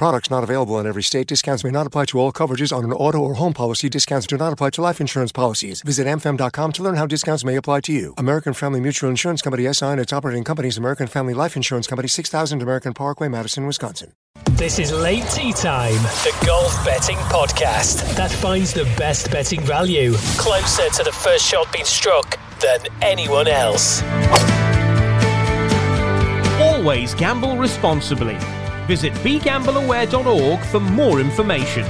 Products not available in every state. Discounts may not apply to all coverages on an auto or home policy. Discounts do not apply to life insurance policies. Visit amfam.com to learn how discounts may apply to you. American Family Mutual Insurance Company SI and its operating companies American Family Life Insurance Company 6000 American Parkway, Madison, Wisconsin. This is Late Tea Time, the golf betting podcast that finds the best betting value closer to the first shot being struck than anyone else. Always gamble responsibly. Visit begambleaware.org for more information.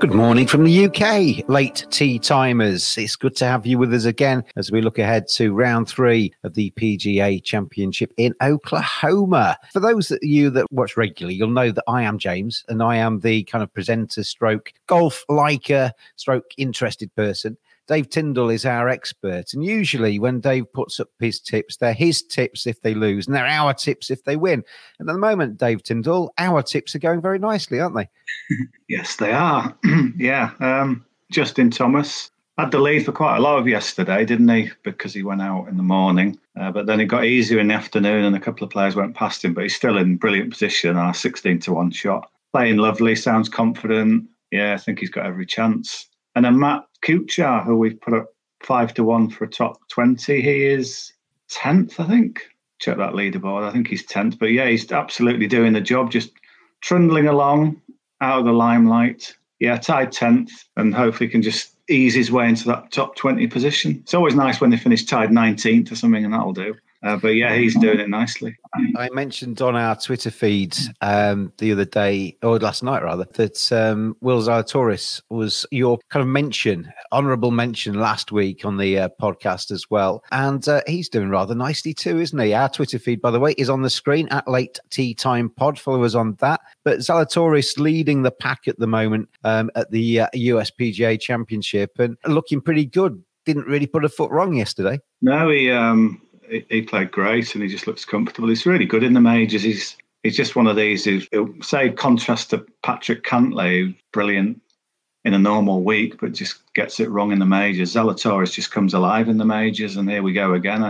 Good morning from the UK, late tea timers. It's good to have you with us again as we look ahead to round three of the PGA Championship in Oklahoma. For those of you that watch regularly, you'll know that I am James and I am the kind of presenter stroke golf liker stroke interested person. Dave Tindall is our expert. And usually, when Dave puts up his tips, they're his tips if they lose, and they're our tips if they win. And at the moment, Dave Tindall, our tips are going very nicely, aren't they? yes, they are. yeah. Um, Justin Thomas had the lead for quite a lot of yesterday, didn't he? Because he went out in the morning. Uh, but then it got easier in the afternoon, and a couple of players went past him. But he's still in brilliant position. Our 16 to 1 shot. Playing lovely, sounds confident. Yeah, I think he's got every chance. And then Matt Kuchar, who we've put up five to one for a top 20, he is 10th, I think. Check that leaderboard. I think he's 10th. But yeah, he's absolutely doing the job, just trundling along out of the limelight. Yeah, tied 10th and hopefully can just ease his way into that top 20 position. It's always nice when they finish tied 19th or something, and that'll do. Uh, but yeah, he's doing it nicely. I mentioned on our Twitter feed um, the other day, or last night rather, that um, Will Zalatoris was your kind of mention, honourable mention last week on the uh, podcast as well. And uh, he's doing rather nicely too, isn't he? Our Twitter feed, by the way, is on the screen at Late Tea Time Pod. Follow us on that. But Zalatoris leading the pack at the moment um, at the USPGA uh, Championship and looking pretty good. Didn't really put a foot wrong yesterday. No, he. Um he, played great and he just looks comfortable. He's really good in the majors. He's he's just one of these who, say, contrast to Patrick Cantlay, brilliant in a normal week, but just gets it wrong in the majors. Zalatoris just comes alive in the majors, and here we go again.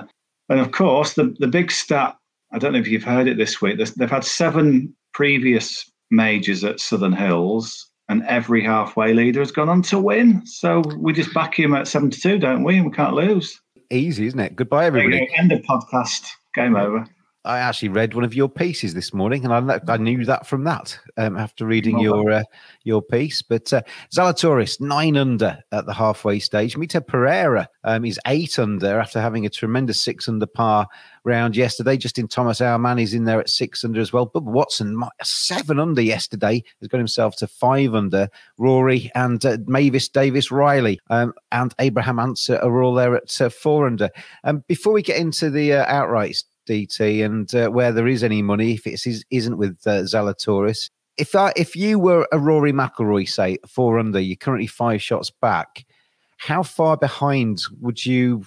And of course, the, the big stat I don't know if you've heard it this week, they've had seven previous majors at Southern Hills, and every halfway leader has gone on to win. So we just back him at 72, don't we? And we can't lose easy, isn't it? Goodbye, everybody. End of podcast. Game over. I actually read one of your pieces this morning, and I, I knew that from that um, after reading your uh, your piece. But uh, Zalatoris nine under at the halfway stage. Mito Pereira um, is eight under after having a tremendous six under par round yesterday. Justin Thomas, our man, is in there at six under as well. Bubba Watson seven under yesterday has got himself to five under. Rory and uh, Mavis Davis Riley um, and Abraham Ancer are all there at uh, four under. Um, before we get into the uh, outrights, DT, and uh, where there is any money, if it isn't with uh, Zalatoris. If I, if you were a Rory McIlroy, say four under, you're currently five shots back. How far behind would you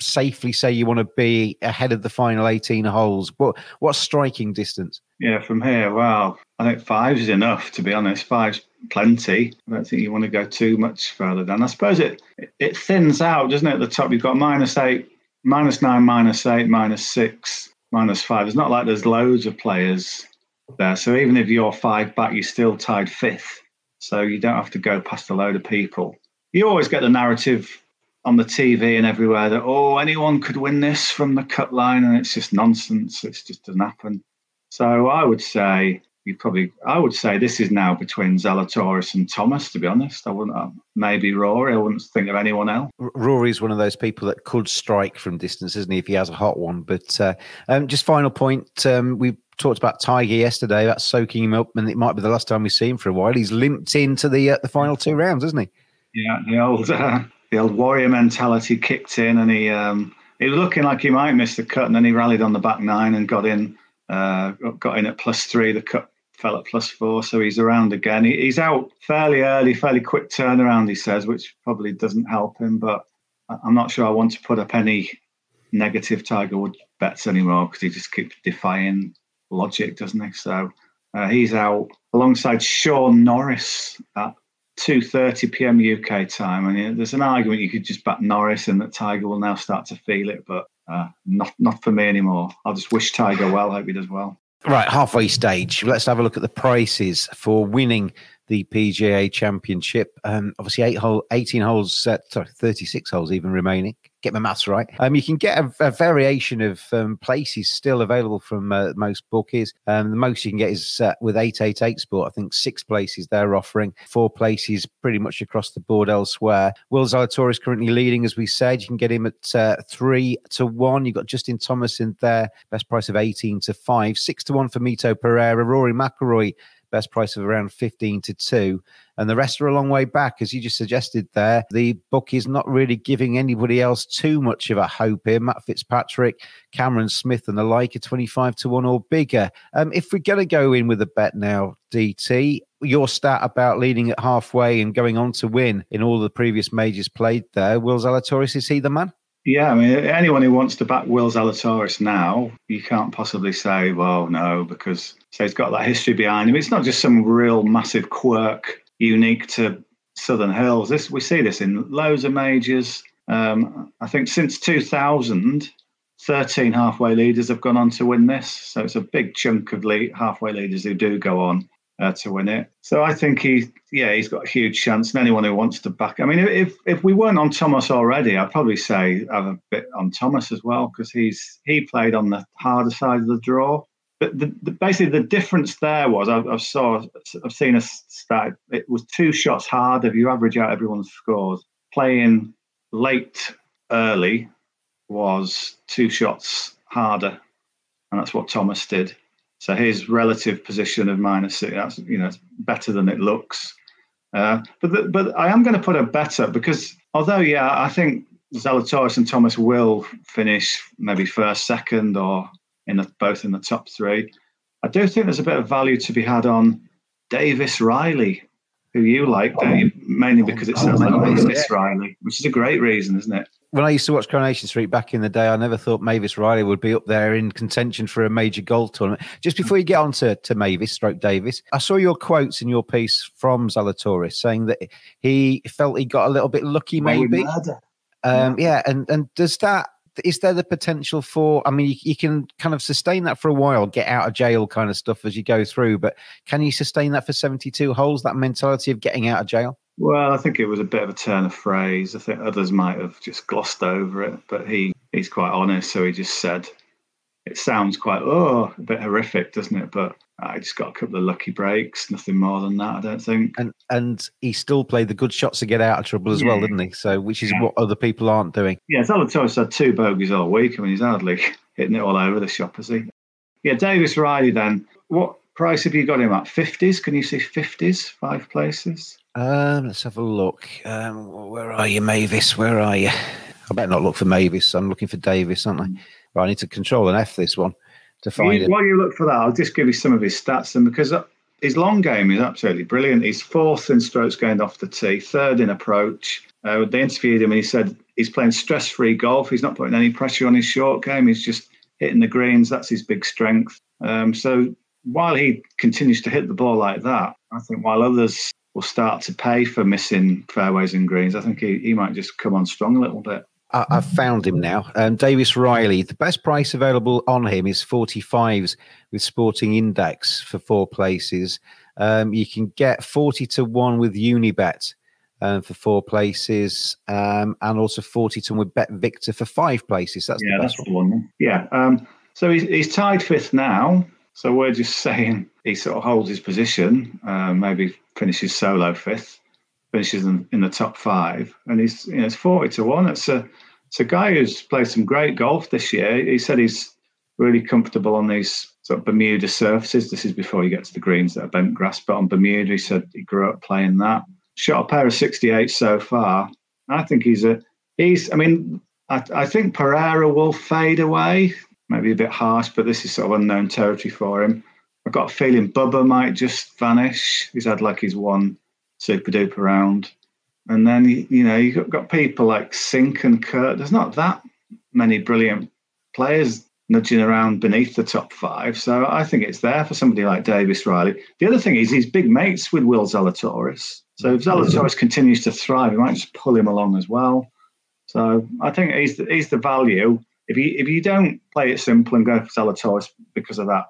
safely say you want to be ahead of the final 18 holes? What what striking distance? Yeah, from here, wow, I think five is enough. To be honest, five's plenty. I don't think you want to go too much further than. I suppose it it thins out, doesn't it? At the top, you've got minus eight minus nine, minus eight, minus six, minus five. It's not like there's loads of players there. So even if you're five back, you're still tied fifth. So you don't have to go past a load of people. You always get the narrative on the TV and everywhere that, oh, anyone could win this from the cut line. And it's just nonsense. It just doesn't happen. So I would say you probably I would say this is now between Zalatoris and Thomas. To be honest, I wouldn't uh, maybe Rory. I wouldn't think of anyone else. Rory's one of those people that could strike from distance, isn't he? If he has a hot one. But uh, um, just final point, um, we talked about Tiger yesterday about soaking him up, and it might be the last time we see him for a while. He's limped into the uh, the final two rounds, isn't he? Yeah, the old uh, the old warrior mentality kicked in, and he um, he was looking like he might miss the cut, and then he rallied on the back nine and got in. Uh, got in at plus three. The cut fell at plus four, so he's around again. He, he's out fairly early, fairly quick turnaround, he says, which probably doesn't help him. But I'm not sure I want to put up any negative Tiger Woods bets anymore because he just keeps defying logic, doesn't he? So uh, he's out alongside Shaun Norris at 2:30 p.m. UK time, and there's an argument you could just back Norris and that Tiger will now start to feel it, but uh, not not for me anymore. I'll just wish Tiger well. Hope he does well. Right, halfway stage. Let's have a look at the prices for winning the PGA Championship. Um, obviously, eight hole, 18 holes, set, sorry, 36 holes even remaining get my maths right. Um, you can get a, a variation of um, places still available from uh, most bookies. Um, the most you can get is uh, with 888 Sport. I think six places they're offering, four places pretty much across the board elsewhere. Will Zalatoris currently leading, as we said. You can get him at uh, three to one. You've got Justin Thomas in there, best price of 18 to five, six to one for Mito Pereira, Rory McIlroy best price of around 15 to 2 and the rest are a long way back as you just suggested there. The book is not really giving anybody else too much of a hope here. Matt fitzpatrick cameron smith and the like are 25 to 1 or bigger. Um, if we're going to go in with a bet now dt your stat about leading at halfway and going on to win in all the previous majors played there will zalatoris is he the man yeah, I mean, anyone who wants to back Will Zalatoris now, you can't possibly say, well, no, because so he's got that history behind him. It's not just some real massive quirk unique to Southern Hills. This we see this in loads of majors. Um, I think since 2000, 13 halfway leaders have gone on to win this. So it's a big chunk of lead, halfway leaders who do go on uh, to win it. So I think he, yeah, he's got a huge chance. And anyone who wants to back, I mean, if if we weren't on Thomas already, I'd probably say have a bit on Thomas as well because he's he played on the harder side of the draw. But the, the, basically, the difference there was I, I saw I've seen a stat. It was two shots harder if you average out everyone's scores. Playing late early was two shots harder, and that's what Thomas did. So his relative position of minus six, that's you know better than it looks. Uh, but the, but I am going to put a better because although yeah, I think Zalatoris and Thomas will finish maybe first, second, or in the, both in the top three. I do think there's a bit of value to be had on Davis Riley, who you like, Dave, mainly because it sounds like Davis Riley, which is a great reason, isn't it? when I used to watch Coronation Street back in the day, I never thought Mavis Riley would be up there in contention for a major golf tournament. Just before you get on to, to Mavis, stroke Davis, I saw your quotes in your piece from Zalatoris saying that he felt he got a little bit lucky, maybe. Um, yeah, and and does that is there the potential for? I mean, you, you, can kind of sustain that for a while, get out of jail kind of stuff as you go through, but can you sustain that for seventy two holes? That mentality of getting out of jail. Well, I think it was a bit of a turn of phrase. I think others might have just glossed over it, but he, he's quite honest. So he just said, it sounds quite, oh, a bit horrific, doesn't it? But I just got a couple of lucky breaks, nothing more than that, I don't think. And and he still played the good shots to get out of trouble as yeah. well, didn't he? So, which is yeah. what other people aren't doing. Yeah, Zalatoris had two bogeys all week. I mean, he's hardly hitting it all over the shop, has he? Yeah, Davis Riley then. What price have you got him at? 50s? Can you see 50s, five places? Um, let's have a look. Um, where are you, Mavis? Where are you? I better not look for Mavis. I'm looking for Davis, aren't I? Right, I need to control an F this one to find it. While you look for that, I'll just give you some of his stats. And because his long game is absolutely brilliant. He's fourth in strokes gained off the tee, third in approach. Uh, they interviewed him and he said he's playing stress free golf. He's not putting any pressure on his short game. He's just hitting the greens. That's his big strength. Um, so while he continues to hit the ball like that, I think while others will start to pay for missing fairways and greens. I think he, he might just come on strong a little bit. I, have found him now. Um, Davis Riley. The best price available on him is 45s with Sporting Index for four places. Um, you can get 40 to 1 with Unibet um, for four places um, and also 40 to 1 with Bet Victor for five places. That's yeah, the best that's one. one. Yeah. Um, so he's, he's tied fifth now. So we're just saying he sort of holds his position, uh, maybe finishes solo fifth, finishes in, in, the top five, and he's you know it's forty to one. It's a it's a guy who's played some great golf this year. He said he's really comfortable on these sort of Bermuda surfaces. This is before you get to the greens that are bent grass, but on Bermuda, he said he grew up playing that. Shot a pair of sixty eight so far. I think he's a he's. I mean, I, I think Pereira will fade away maybe a bit harsh, but this is sort of unknown territory for him. I've got a feeling Bubba might just vanish. He's had like his one super duper round. And then, you know, you've got people like Cink and Kurt. There's not that many brilliant players nudging around beneath the top five. So I think it's there for somebody like Davis Riley. The other thing is he's big mates with Will Zalatoris. So if mm-hmm. Zalatoris continues to thrive, he might just pull him along as well. So I think he's the, he's the value. If you if you don't play it simple and go for Zalatoris because of that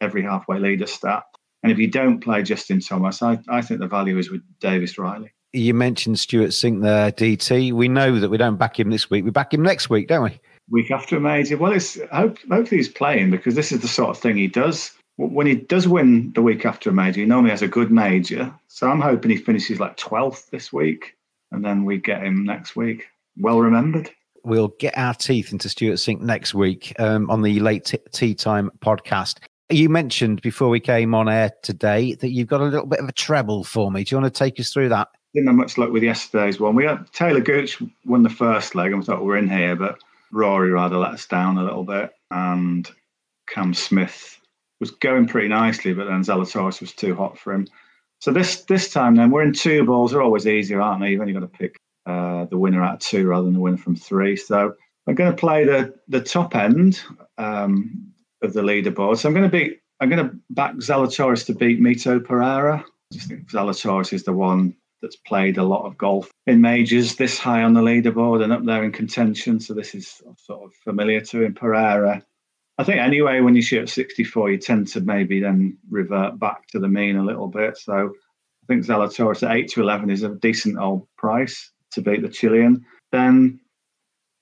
every halfway leader stat, and if you don't play Justin Thomas, I, I think the value is with Davis Riley. You mentioned Stewart Cink there, DT. We know that we don't back him this week. We back him next week, don't we? Week after a major. Well, it's hope, hopefully he's playing because this is the sort of thing he does. When he does win the week after a major, he normally has a good major. So I'm hoping he finishes like 12th this week and then we get him next week. Well remembered. We'll get our teeth into Stewart Cink next week um, on the late tea time podcast. You mentioned before we came on air today that you've got a little bit of a treble for me. Do you want to take us through that? Didn't have much luck with yesterday's one. We had Talor Gooch won the first leg and we thought we're in here, but Rory rather let us down a little bit. And Cam Smith was going pretty nicely, but then Zalatoris was too hot for him. So this this time then we're in two balls. They're always easier, aren't they? You've only got to pick uh, the winner out of two rather than the winner from three. So I'm going to play the the top end. Um, of the leaderboard. So I'm going to be I'm going to back Zalatoris to beat Mito Pereira. I just think Zalatoris is the one that's played a lot of golf in majors this high on the leaderboard and up there in contention. So this is sort of familiar to him. Pereira. I think anyway, when you shoot at 64, you tend to maybe then revert back to the mean a little bit. So I think Zalatoris at 8 to 11 is a decent old price to beat the Chilean. Then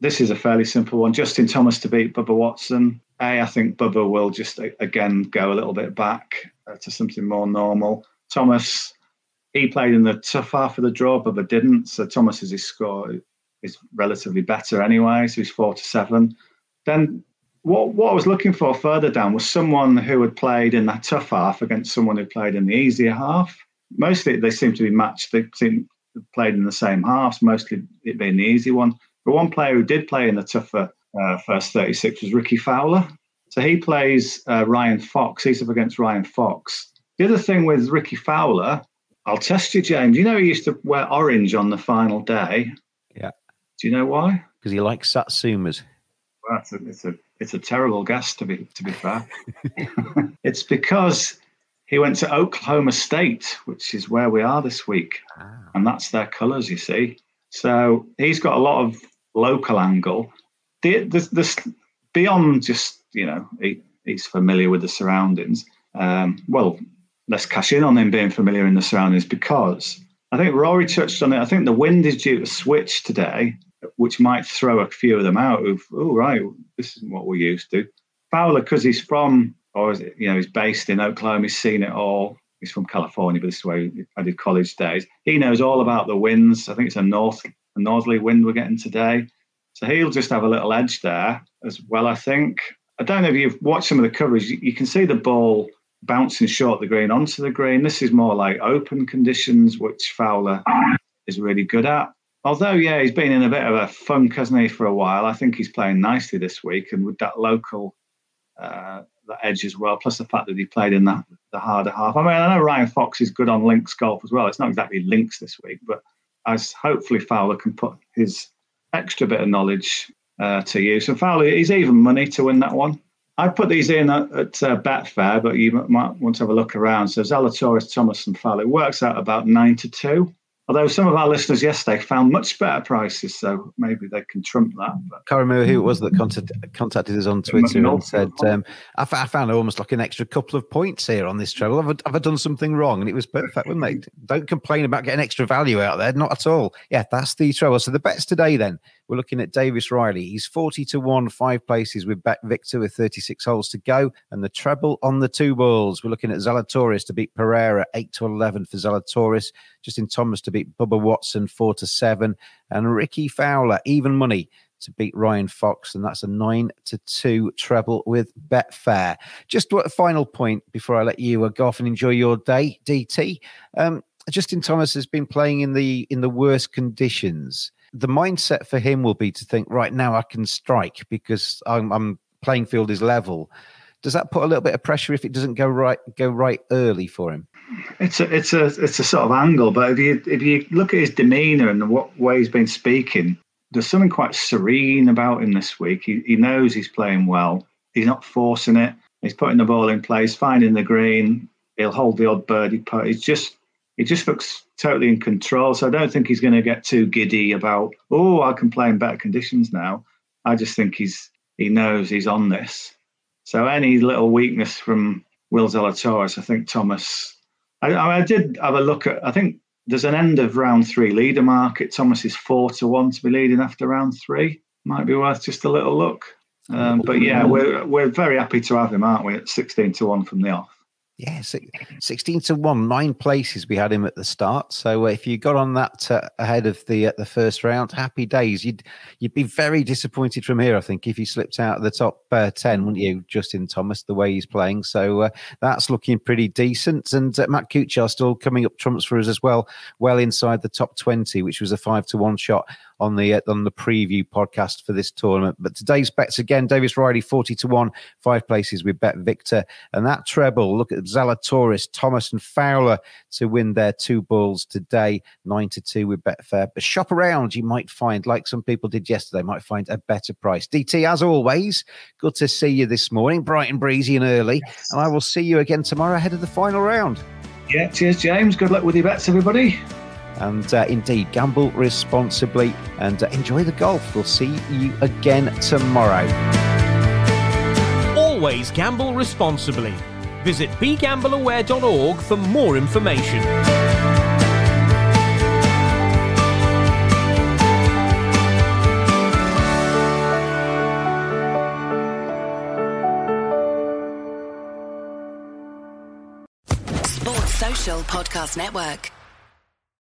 this is a fairly simple one. Justin Thomas to beat Bubba Watson. A, I think Bubba will just again go a little bit back uh, to something more normal. Thomas, he played in the tough half of the draw, Bubba didn't. So Thomas's score is relatively better anyway. So he's four to seven. Then what what I was looking for further down was someone who had played in that tough half against someone who played in the easier half. Mostly they seem to be matched. They seem played in the same halves. Mostly it being the easy one. But one player who did play in the tougher uh, first 36 was Rickie Fowler. So he plays uh, Ryan Fox. He's up against Ryan Fox. The other thing with Rickie Fowler, I'll test you, James. You know he used to wear orange on the final day. Yeah. Do you know why? Because he likes Satsumas. Well, it's a, it's a it's a terrible guess to be to be fair. it's because he went to Oklahoma State, which is where we are this week, ah. and that's their colours. You see, so he's got a lot of local angle. The, the, the beyond just you know he, he's familiar with the surroundings. Um, well, let's cash in on him being familiar in the surroundings because I think Rory touched on it. I think the wind is due to switch today, which might throw a few of them out. Of oh right, this isn't what we're used to. Fowler, because he's from or is it, you know he's based in Oklahoma, he's seen it all. He's from California, but this is where I did college days. He knows all about the winds. I think it's a north a northerly wind we're getting today. So he'll just have a little edge there as well, I think. I don't know if you've watched some of the coverage, you can see the ball bouncing short the green onto the green. This is more like open conditions, which Fowler is really good at. Although, yeah, he's been in a bit of a funk, hasn't he, for a while. I think he's playing nicely this week, and with that local uh, that edge as well, plus the fact that he played in that the harder half. I mean, I know Ryan Fox is good on links golf as well. It's not exactly links this week, but as hopefully Fowler can put his extra bit of knowledge uh, to use. And Fowler, he's even money to win that one. I put these in at, at uh, Betfair, but you might want to have a look around. So Zalatoris, Thomas, and Fowler. Works out about nine to two. Although some of our listeners yesterday found much better prices, so maybe they can trump that. But. Can't remember who it was that contacted, contacted us on Twitter and said, um, I, f- I found almost like an extra couple of points here on this travel. Have I, have I done something wrong? And it was perfect, wasn't it? Don't complain about getting extra value out there. Not at all. Yeah, that's the trouble. So the bets today then we're looking at Davis Riley. He's 40 to 1, five places with Bet Victor with 36 holes to go. And the treble on the two balls. We're looking at Zalatoris to beat Pereira, 8 to 11 for Zalatoris. Justin Thomas to beat Bubba Watson, 4 to 7. And Rickie Fowler, even money to beat Ryan Fox, and that's a nine to two treble with Betfair. Just a final point before I let you uh, go off and enjoy your day, DT. Um, Justin Thomas has been playing in the in the worst conditions the mindset for him will be to think, right now I can strike because I'm, I'm playing field is level. does that put a little bit of pressure if it doesn't go right go right early for him? It's a it's a it's a sort of angle, but if you if you look at his demeanour and what way he's been speaking, there's something quite serene about him this week. He he knows he's playing well. He's not forcing it. He's putting the ball in place, finding the green. He'll hold the odd birdie putt. He's just he just looks totally in control. So I don't think he's going to get too giddy about oh I can play in better conditions now. I just think he's he knows he's on this. So any little weakness from Will Zalatoris, I think Thomas. I, I did have a look at. I think there's an end of round three leader market. Thomas is four to one to be leading after round three. Might be worth just a little look. Um, but yeah, we're we're very happy to have him, aren't we? At sixteen to one from the off. Yeah, 16 to 1, nine places we had him at the start. So uh, if you got on that uh, ahead of the uh, the first round, happy days. You'd you'd be very disappointed from here, I think, if he slipped out of the top uh, 10, wouldn't you, Justin Thomas, the way he's playing. So uh, that's looking pretty decent. And uh, Matt Kuchar still coming up trumps for us as well, well inside the top 20, which was a 5 to 1 shot on the uh, on the preview podcast for this tournament. But today's bets again, Davis Riley 40 to 1, five places with Bet Victor. And that treble, look at Zalatoris, Thomas, and Fowler to win their two balls today, 9 to 2 with Betfair. But shop around, you might find, like some people did yesterday, might find a better price. DT, as always, good to see you this morning, bright and breezy and early. Yes. And I will see you again tomorrow ahead of the final round. Yeah, cheers, James. Good luck with your bets, everybody. And uh, indeed, gamble responsibly and uh, enjoy the golf. We'll see you again tomorrow. Always gamble responsibly. Visit begambleaware.org for more information. Sports Social Podcast Network.